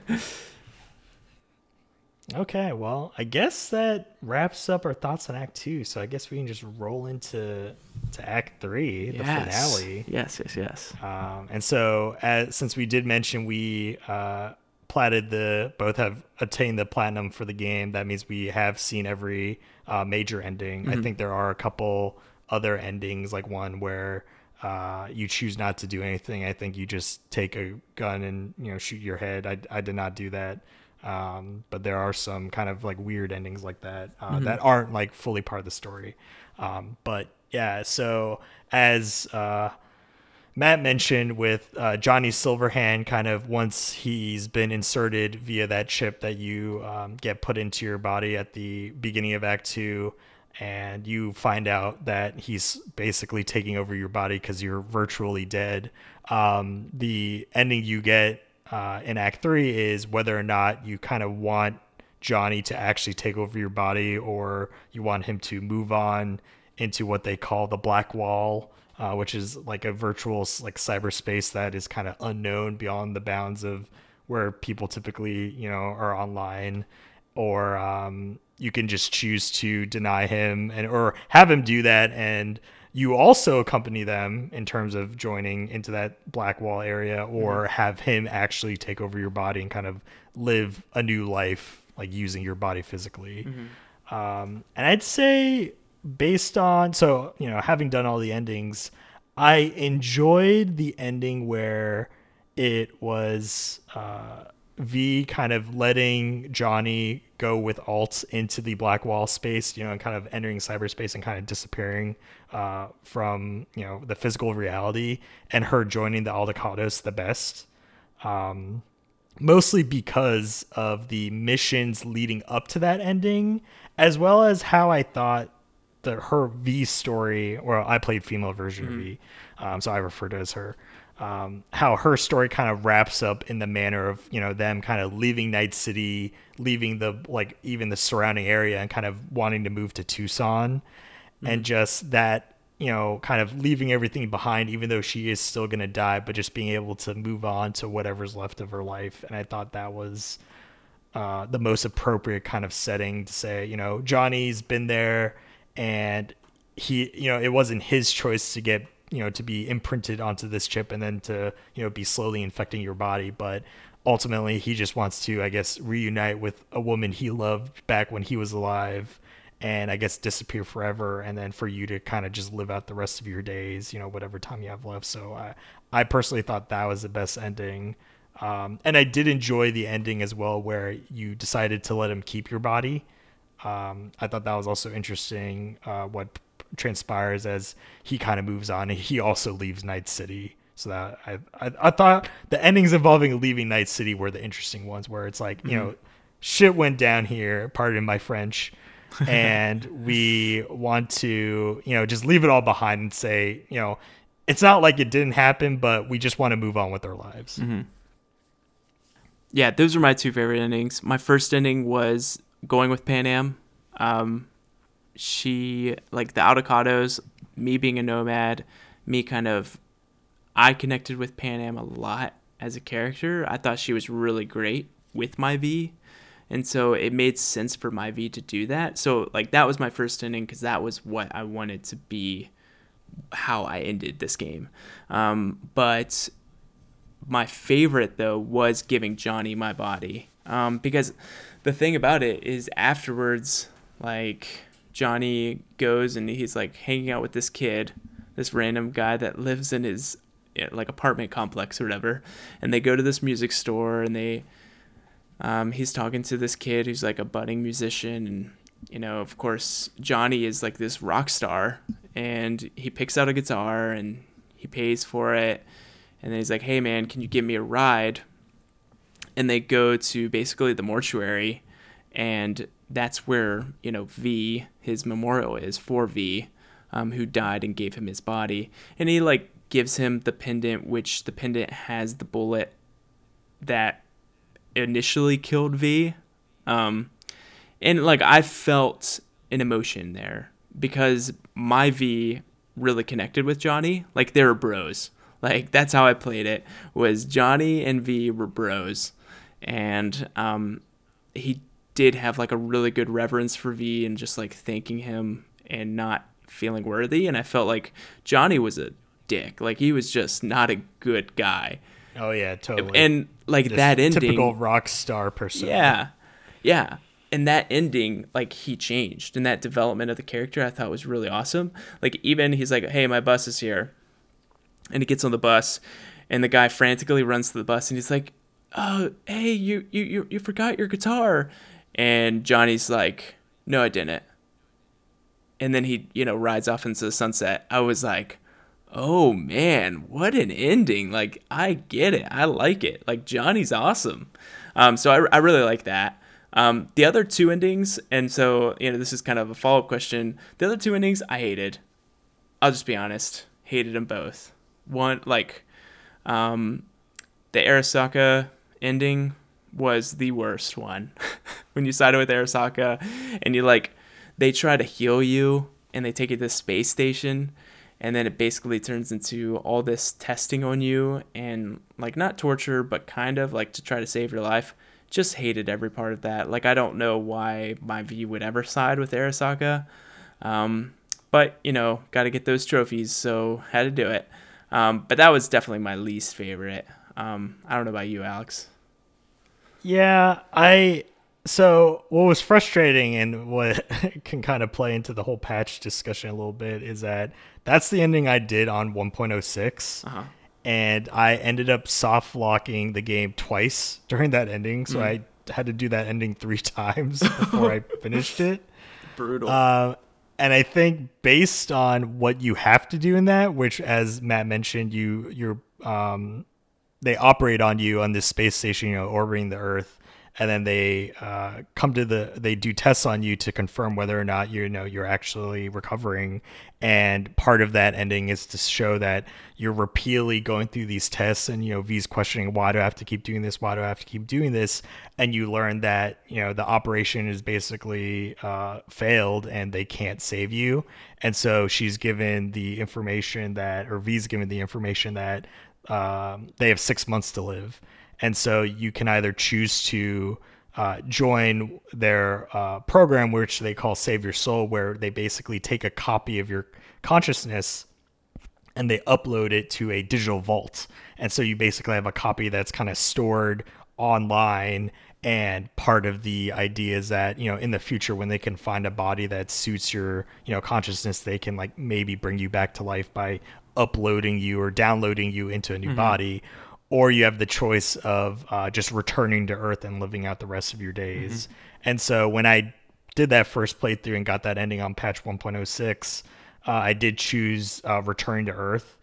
Okay, well, I guess that wraps up our thoughts on Act Two. So I guess we can just roll into to Act Three, the
yes.
finale.
Yes, yes, yes.
Um, and so, as, since we did mention we uh, platted the both have attained the platinum for the game, that means we have seen every uh, major ending. I think there are a couple other endings, like one where uh, you choose not to do anything. I think you just take a gun and you know shoot your head. I, I did not do that. Um, but there are some kind of like weird endings like that uh, that aren't like fully part of the story. Um, but yeah, so as uh, Matt mentioned with uh, Johnny Silverhand, kind of once he's been inserted via that chip that you um, get put into your body at the beginning of Act Two, and you find out that he's basically taking over your body because you're virtually dead. Um, the ending you get uh, in Act Three is whether or not you kind of want Johnny to actually take over your body or you want him to move on into what they call the black wall uh, which is like a virtual like cyberspace that is kind of unknown beyond the bounds of where people typically you know are online or um, you can just choose to deny him and or have him do that and you also accompany them in terms of joining into that black wall area or mm-hmm. have him actually take over your body and kind of live a new life like using your body physically mm-hmm. um, and i'd say based on so you know having done all the endings i enjoyed the ending where it was uh, V kind of letting Johnny go with Alt into the black wall space, you know, and kind of entering cyberspace and kind of disappearing uh, from, you know, the physical reality and her joining the Aldecaldos the best. Um, mostly because of the missions leading up to that ending, as well as how I thought the her V story, well, I played female version mm-hmm. of V, um, so I refer to as her um, how her story kind of wraps up in the manner of you know them kind of leaving Night City, leaving the like even the surrounding area, and kind of wanting to move to Tucson, mm-hmm. and just that you know kind of leaving everything behind, even though she is still gonna die, but just being able to move on to whatever's left of her life. And I thought that was uh, the most appropriate kind of setting to say, you know, Johnny's been there, and he, you know, it wasn't his choice to get you know to be imprinted onto this chip and then to you know be slowly infecting your body. But ultimately he just wants to i guess reunite with a woman he loved back when he was alive and i guess disappear forever and then for you to kind of just live out the rest of your days you know whatever time you have left. So i i personally thought that was the best ending. Um, and i did enjoy the ending as well where you decided to let him keep your body. Um, i thought that was also interesting uh, what transpires as he kind of moves on. He also leaves Night City. So that I, I, I thought the endings involving leaving Night City were the interesting ones, where it's like you mm-hmm. know, shit went down here. Pardon my French. and we want to you know just leave it all behind and say you know it's not like it didn't happen but we just want to move on with our lives
mm-hmm. yeah those are my two favorite endings my first ending was going with panam um, she like the Aldecaldos, me being a nomad, me kind of I connected with Panam a lot as a character. I thought she was really great with my V. And so it made sense for my V to do that. So like that was my first ending because that was what I wanted to be how I ended this game. Um, but my favorite though was giving Johnny my body um, because the thing about it is afterwards like Johnny goes and he's like hanging out with this kid, this random guy that lives in his like apartment complex or whatever, and they go to this music store and they um, he's talking to this kid who's like a budding musician. And you know of course Johnny is like this rock star. And he picks out a guitar and he pays for it. And then he's like hey man can you give me a ride? And they go to basically the mortuary and that's where you know V his memorial is for V, um, who died and gave him his body, and he like gives him the pendant, which the pendant has the bullet that initially killed V, um, and like I felt an emotion there because my V really connected with Johnny, like they were bros. Like that's how I played it. Was Johnny and V were bros, and um, he did have like a really good reverence for V and just like thanking him and not feeling worthy. And I felt like Johnny was a dick. Like he was just not a good guy.
Oh yeah, totally.
And like that ending,
typical rock star person.
Yeah, yeah. And that ending, like he changed, and that development of the character, I thought was really awesome. Like even he's like, "Hey, my bus is here," and he gets on the bus, and the guy frantically runs to the bus, and he's like, "Oh, hey, you you you, you forgot your guitar," And Johnny's like, no, I didn't. And then he, you know, rides off into the sunset. I was like, oh man, what an ending. Like, I get it. I like it. Like, Johnny's awesome. Um, so I, I really like that. Um, the other two endings, and so, you know, this is kind of a follow up question. The other two endings I hated. I'll just be honest. Hated them both. One, like, um, the Arasaka ending was the worst one. when you sided with Arasaka and you like they try to heal you and they take you to the space station and then it basically turns into all this testing on you and like not torture but kind of like to try to save your life just hated every part of that. Like I don't know why my V would ever side with Arasaka. Um, but you know, got to get those trophies, so had to do it. Um, but that was definitely my least favorite. Um, I don't know about you, Alex.
Yeah, I. So what was frustrating and what can kind of play into the whole patch discussion a little bit is that that's the ending I did on 1.06. Uh-huh. And I ended up soft locking the game twice during that ending. So mm. I had to do that ending three times before I finished it.
Brutal.
Uh, and I think based on what you have to do in that, which as Matt mentioned, you you're um, they operate on you on this space station, you know, orbiting the Earth, and then they uh, come to the they do tests on you to confirm whether or not you know you're actually recovering. And part of that ending is to show that you're repeatedly going through these tests and you know v's questioning why do i have to keep doing this? Why do i have to keep doing this? And you learn that you know the operation is basically uh, failed and they can't save you. And so she's given the information that or v's given the information that um, they have six months to live and so you can either choose to uh, join their uh, program, which they call Save Your Soul, where they basically take a copy of your consciousness and they upload it to a digital vault. And so you basically have a copy that's kind of stored online. And part of the idea is that, you know, in the future, when they can find a body that suits your, you know, consciousness, they can like maybe bring you back to life by uploading you or downloading you into a new mm-hmm. body or you have the choice of uh, just returning to Earth and living out the rest of your days. Mm-hmm. And so when I did that first playthrough and got that ending on patch 1.06, uh, I did choose uh, returning to Earth.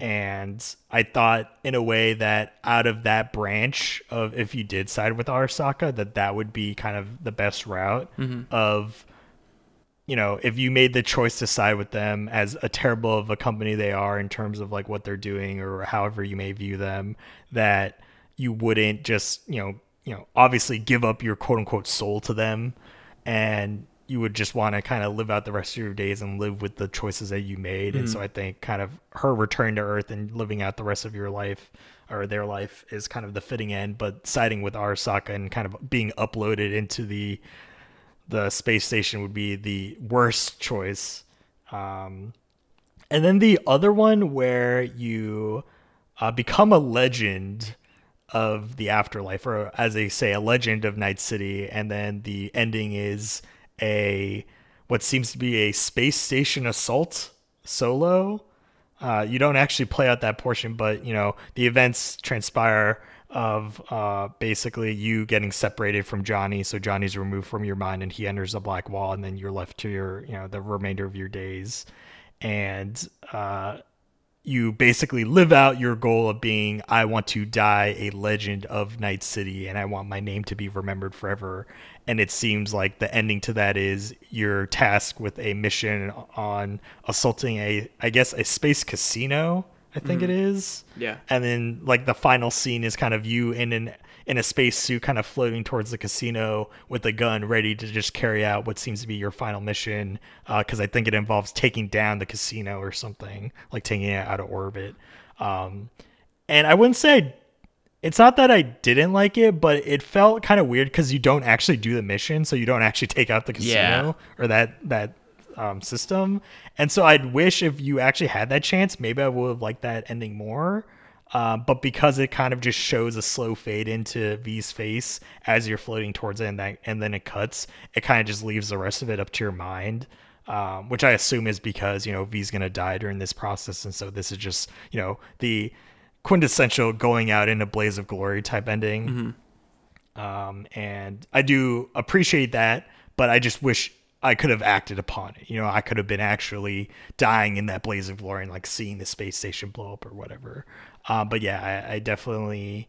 And I thought, in a way, that out of that branch of if you did side with Arasaka, that that would be kind of the best route mm-hmm. of you know, if you made the choice to side with them as a terrible of a company they are in terms of like what they're doing or however you may view them, that you wouldn't just, you know, you know, obviously give up your quote unquote soul to them and you would just want to kind of live out the rest of your days and live with the choices that you made. Mm-hmm. And so mm-hmm. I think kind of her return to Earth and living out the rest of your life or their life is kind of the fitting end, but siding with Arasaka and kind of being uploaded into the the space station would be the worst choice. Um, and then the other one where you uh, become a legend of the afterlife, or as they say, a legend of Night City, and then the ending is a what seems to be a space station assault solo. Uh, you don't actually play out that portion, but you know the events transpire of uh, basically you getting separated from Johnny. So Johnny's removed from your mind and he enters a black wall, and then you're left to your, you know, the remainder of your days. And uh, you basically live out your goal of being, I want to die a legend of Night City and I want my name to be remembered forever. And it seems like the ending to that is you're tasked with a mission on assaulting a, I guess, a space casino I think mm-hmm. it is.
Yeah.
And then like the final scene is kind of you in an in a space suit kind of floating towards the casino with a gun ready to just carry out what seems to be your final mission because uh, I think it involves taking down the casino or something like taking it out of orbit. Um, and I wouldn't say it's not that I didn't like it, but it felt kind of weird because you don't actually do the mission, so you don't actually take out the casino yeah. or that that um, system. And so I'd wish if you actually had that chance, maybe I would have liked that ending more. Uh, but because it kind of just shows a slow fade into V's face as you're floating towards it, and, that, and then it cuts, it kind of just leaves the rest of it up to your mind. Um, which I assume is because you know V's gonna die during this process, and so this is just you know the quintessential going out in a blaze of glory type ending. Mm-hmm. Um, and I do appreciate that, but I just wish I could have acted upon it. You know, I could have been actually dying in that blaze of glory and like seeing the space station blow up or whatever. Uh, but yeah, I, I definitely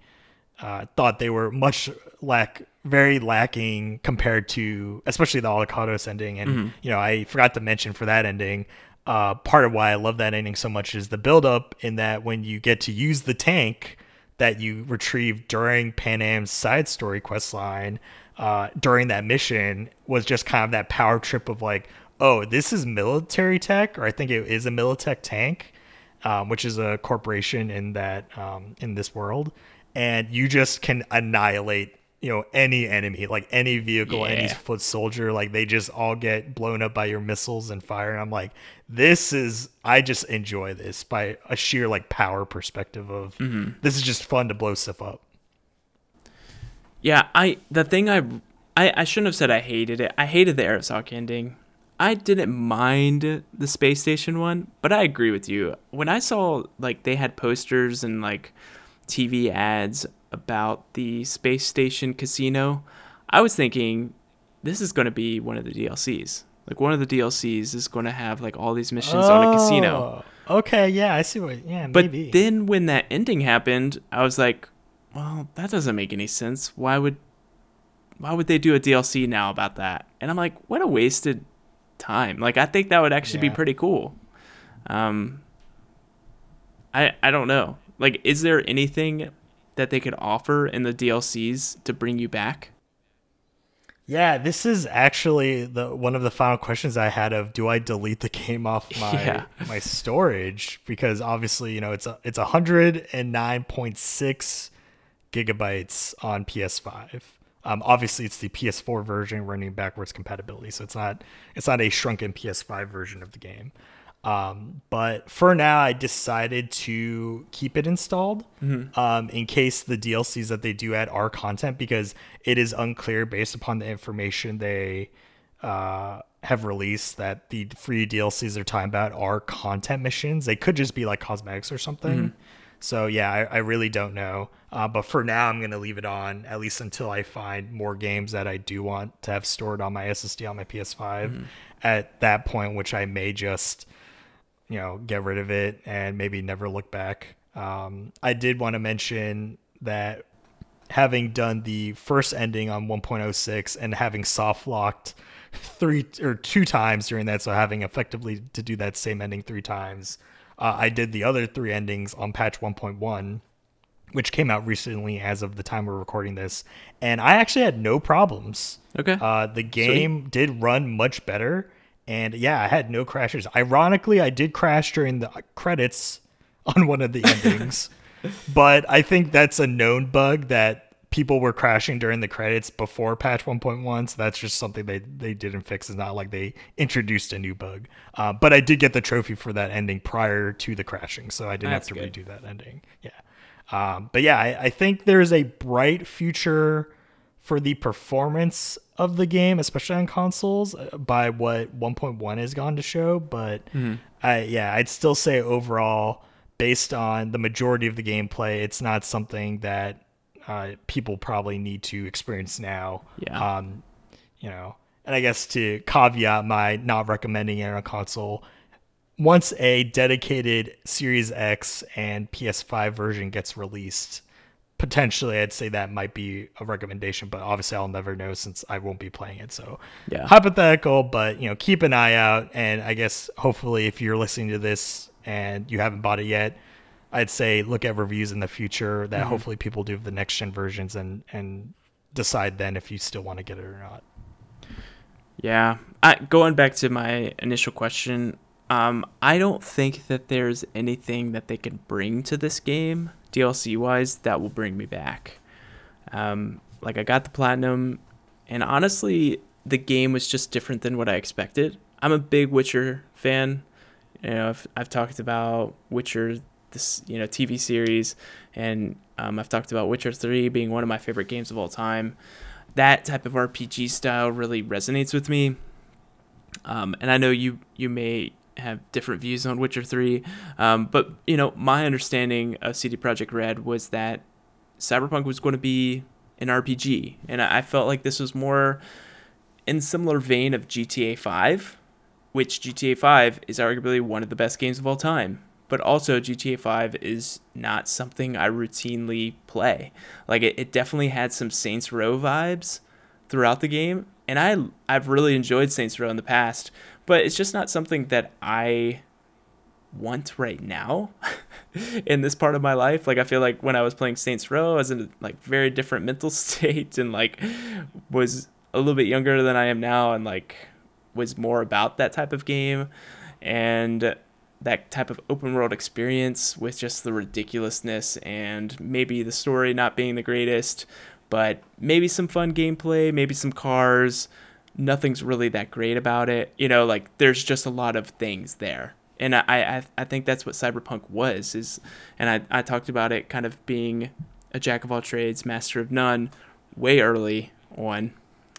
uh, thought they were much lack very lacking compared to especially the Aldecaldos ending. And mm-hmm. you know, I forgot to mention for that ending. Uh, part of why I love that ending so much is the build up in that when you get to use the tank that you retrieve during Panam's side story quest line uh, during that mission was just kind of that power trip of like, oh, this is military tech, or I think it is a Militech tank, um, which is a corporation in that um, in this world, and you just can annihilate you know any enemy, like any vehicle, any foot soldier, like they just all get blown up by your missiles and fire. And I'm like, this is I just enjoy this by a sheer like power perspective of
Mm-hmm.
this is just fun to blow stuff up.
Yeah, I the thing I, I I shouldn't have said I hated it. I hated the Arasaka ending. I didn't mind the space station one, but I agree with you. When I saw like they had posters and like TV ads about the space station casino, I was thinking this is going to be one of the DLCs. Like one of the DLCs is going to have like all these missions on a casino.
Oh, Okay, yeah, I see what. Yeah,
But
maybe.
then when that ending happened, I was like, well, that doesn't make any sense. Why would why would they do a DLC now about that? And I'm like, what a wasted time. Like I think that would actually
yeah.
be pretty cool. Um I I don't know. Like is there anything that they could offer in the DLCs to bring you back?
Yeah, this is actually the one of the final questions I had of do I delete the game off my
yeah.
my storage because obviously, you know, it's a, it's 109.6 gigabytes on PS5. Um, obviously it's the PS4 version running backwards compatibility, so it's not it's not a shrunken PS5 version of the game. Um, but for now, I decided to keep it installed um, in case the DLCs that they do add are content because it is unclear based upon the information they uh, have released that the free DLCs they're talking about are content missions. They could just be like cosmetics or something. So yeah, I, I really don't know. Uh, but for now, I'm gonna leave it on at least until I find more games that I do want to have stored on my SSD on my PS5. At that point, which I may just you know get rid of it and maybe never look back. Um, I did want to mention that having done the first ending on 1.06 and having soft locked three or two times during that, so having effectively to do that same ending three times, uh, I did the other three endings on patch 1.1 which came out recently as of the time we're recording this and i actually had no problems.
Okay.
uh, the game did run much better and yeah i had no crashes. Ironically i did crash during the credits on one of the endings but i think that's a known bug that people were crashing during the credits before patch 1.1 so that's just something they, they didn't fix it's not like they introduced a new bug uh, but i did get the trophy for that ending prior to the crashing so i didn't
That's
have to
good.
redo that ending yeah um, but yeah, I, I think there's a bright future for the performance of the game, especially on consoles, uh, by what 1.1 has gone to show. But I, yeah, I'd still say overall, based on the majority of the gameplay, it's not something that uh, people probably need to experience now.
Yeah.
Um, you know, and I guess to caveat my not recommending it on a console, once a dedicated Series X and PS5 version gets released, potentially I'd say that might be a recommendation, but obviously I'll never know since I won't be playing it. So
Yeah.
hypothetical, but you know, keep an eye out and I guess hopefully if you're listening to this and you haven't bought it yet, I'd say look at reviews in the future that hopefully people do the next gen versions and and decide then if you still want to get it or not.
Yeah. I, going back to my initial question, um, I don't think that there's anything that they can bring to this game, DLC wise, that will bring me back. Um, like, I got the platinum, and honestly, the game was just different than what I expected. I'm a big Witcher fan. You know, I've, I've talked about Witcher, this you know TV series, and um, I've talked about Witcher Three being one of my favorite games of all time. That type of RPG style really resonates with me. Um, and I know you you may have different views on Witcher Three, um, but you know my understanding of CD Projekt Red was that Cyberpunk was going to be an RPG, and I felt like this was more in similar vein of GTA 5, which GTA 5 is arguably one of the best games of all time. But also GTA 5 is not something I routinely play. Like it, it definitely had some Saints Row vibes throughout the game, and I I've really enjoyed Saints Row in the past, but it's just not something that I want right now in this part of my life. Like I feel like when I was playing Saints Row, I was in a like very different mental state and like was a little bit younger than I am now and like was more about that type of game and that type of open world experience with just the ridiculousness and maybe the story not being the greatest but maybe some fun gameplay, maybe some cars. Nothing's really that great about it. You know, like there's just a lot of things there. And I, I, I think that's what Cyberpunk was is and I, I talked about it kind of being a jack of all trades, master of none way early on.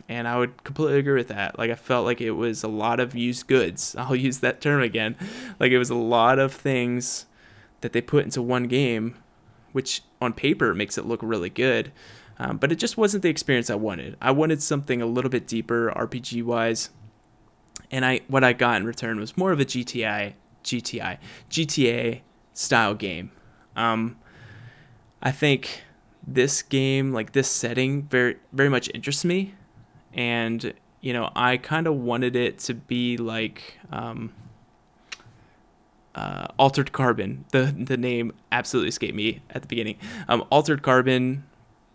And I would completely agree with that. Like I felt like it was a lot of used goods. I'll use that term again. Like it was a lot of things that they put into one game, which on paper makes it look really good. Um, but it just wasn't the experience I wanted. I wanted something a little bit deeper, RPG wise, and I what I got in return was more of a GTI, GTI, GTA style game. Um, I think this game, like this setting, very very much interests me, and you know I kind of wanted it to be like. Um, uh, Altered Carbon. The the name absolutely escaped me at the beginning. Um, Altered Carbon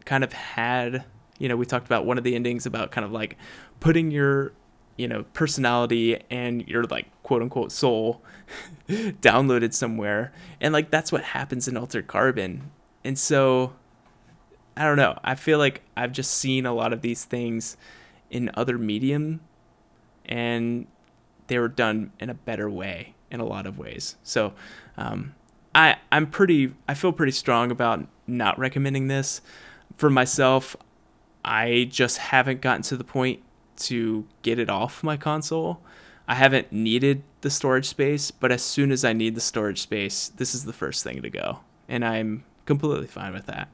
kind of had, you know, we talked about one of the endings about kind of like putting your, you know, personality and your like quote unquote soul downloaded somewhere. And like that's what happens in Altered Carbon. And so I don't know. I feel like I've just seen a lot of these things in other medium and they were done in a better way in a lot of ways. So um, I I'm pretty I feel pretty strong about not recommending this for myself, I just haven't gotten to the point to get it off my console. I haven't needed the storage space, but as soon as I need the storage space, this is the first thing to go, and I'm completely fine with that.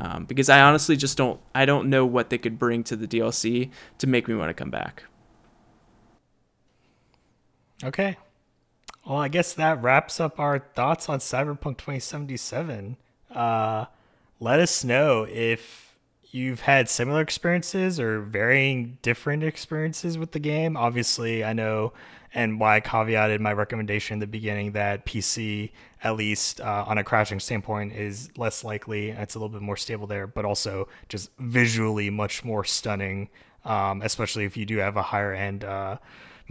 Um, because I honestly just don't I don't know what they could bring to the DLC to make me want to come back.
Okay. Well, I guess that wraps up our thoughts on Cyberpunk 2077. Uh, let us know if you've had similar experiences or varying different experiences with the game. Obviously, I know, and why I caveated my recommendation in the beginning that PC, at least uh, on a crashing standpoint, is less likely. It's a little bit more stable there, but also just visually much more stunning, um, especially if you do have a higher end. Uh,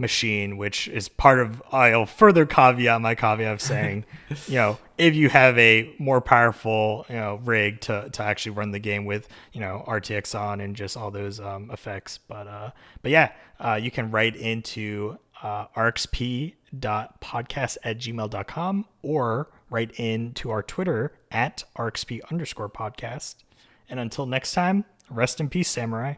machine, which is part of I'll further caveat my caveat of saying, you know, if you have a more powerful, you know, rig to, to actually run the game with, you know, RTX on and just all those um, effects. But uh, but yeah, uh, you can write into uh, arxp.podcast at or write in to our Twitter at rxp underscore podcast. And until next time, rest in peace, samurai.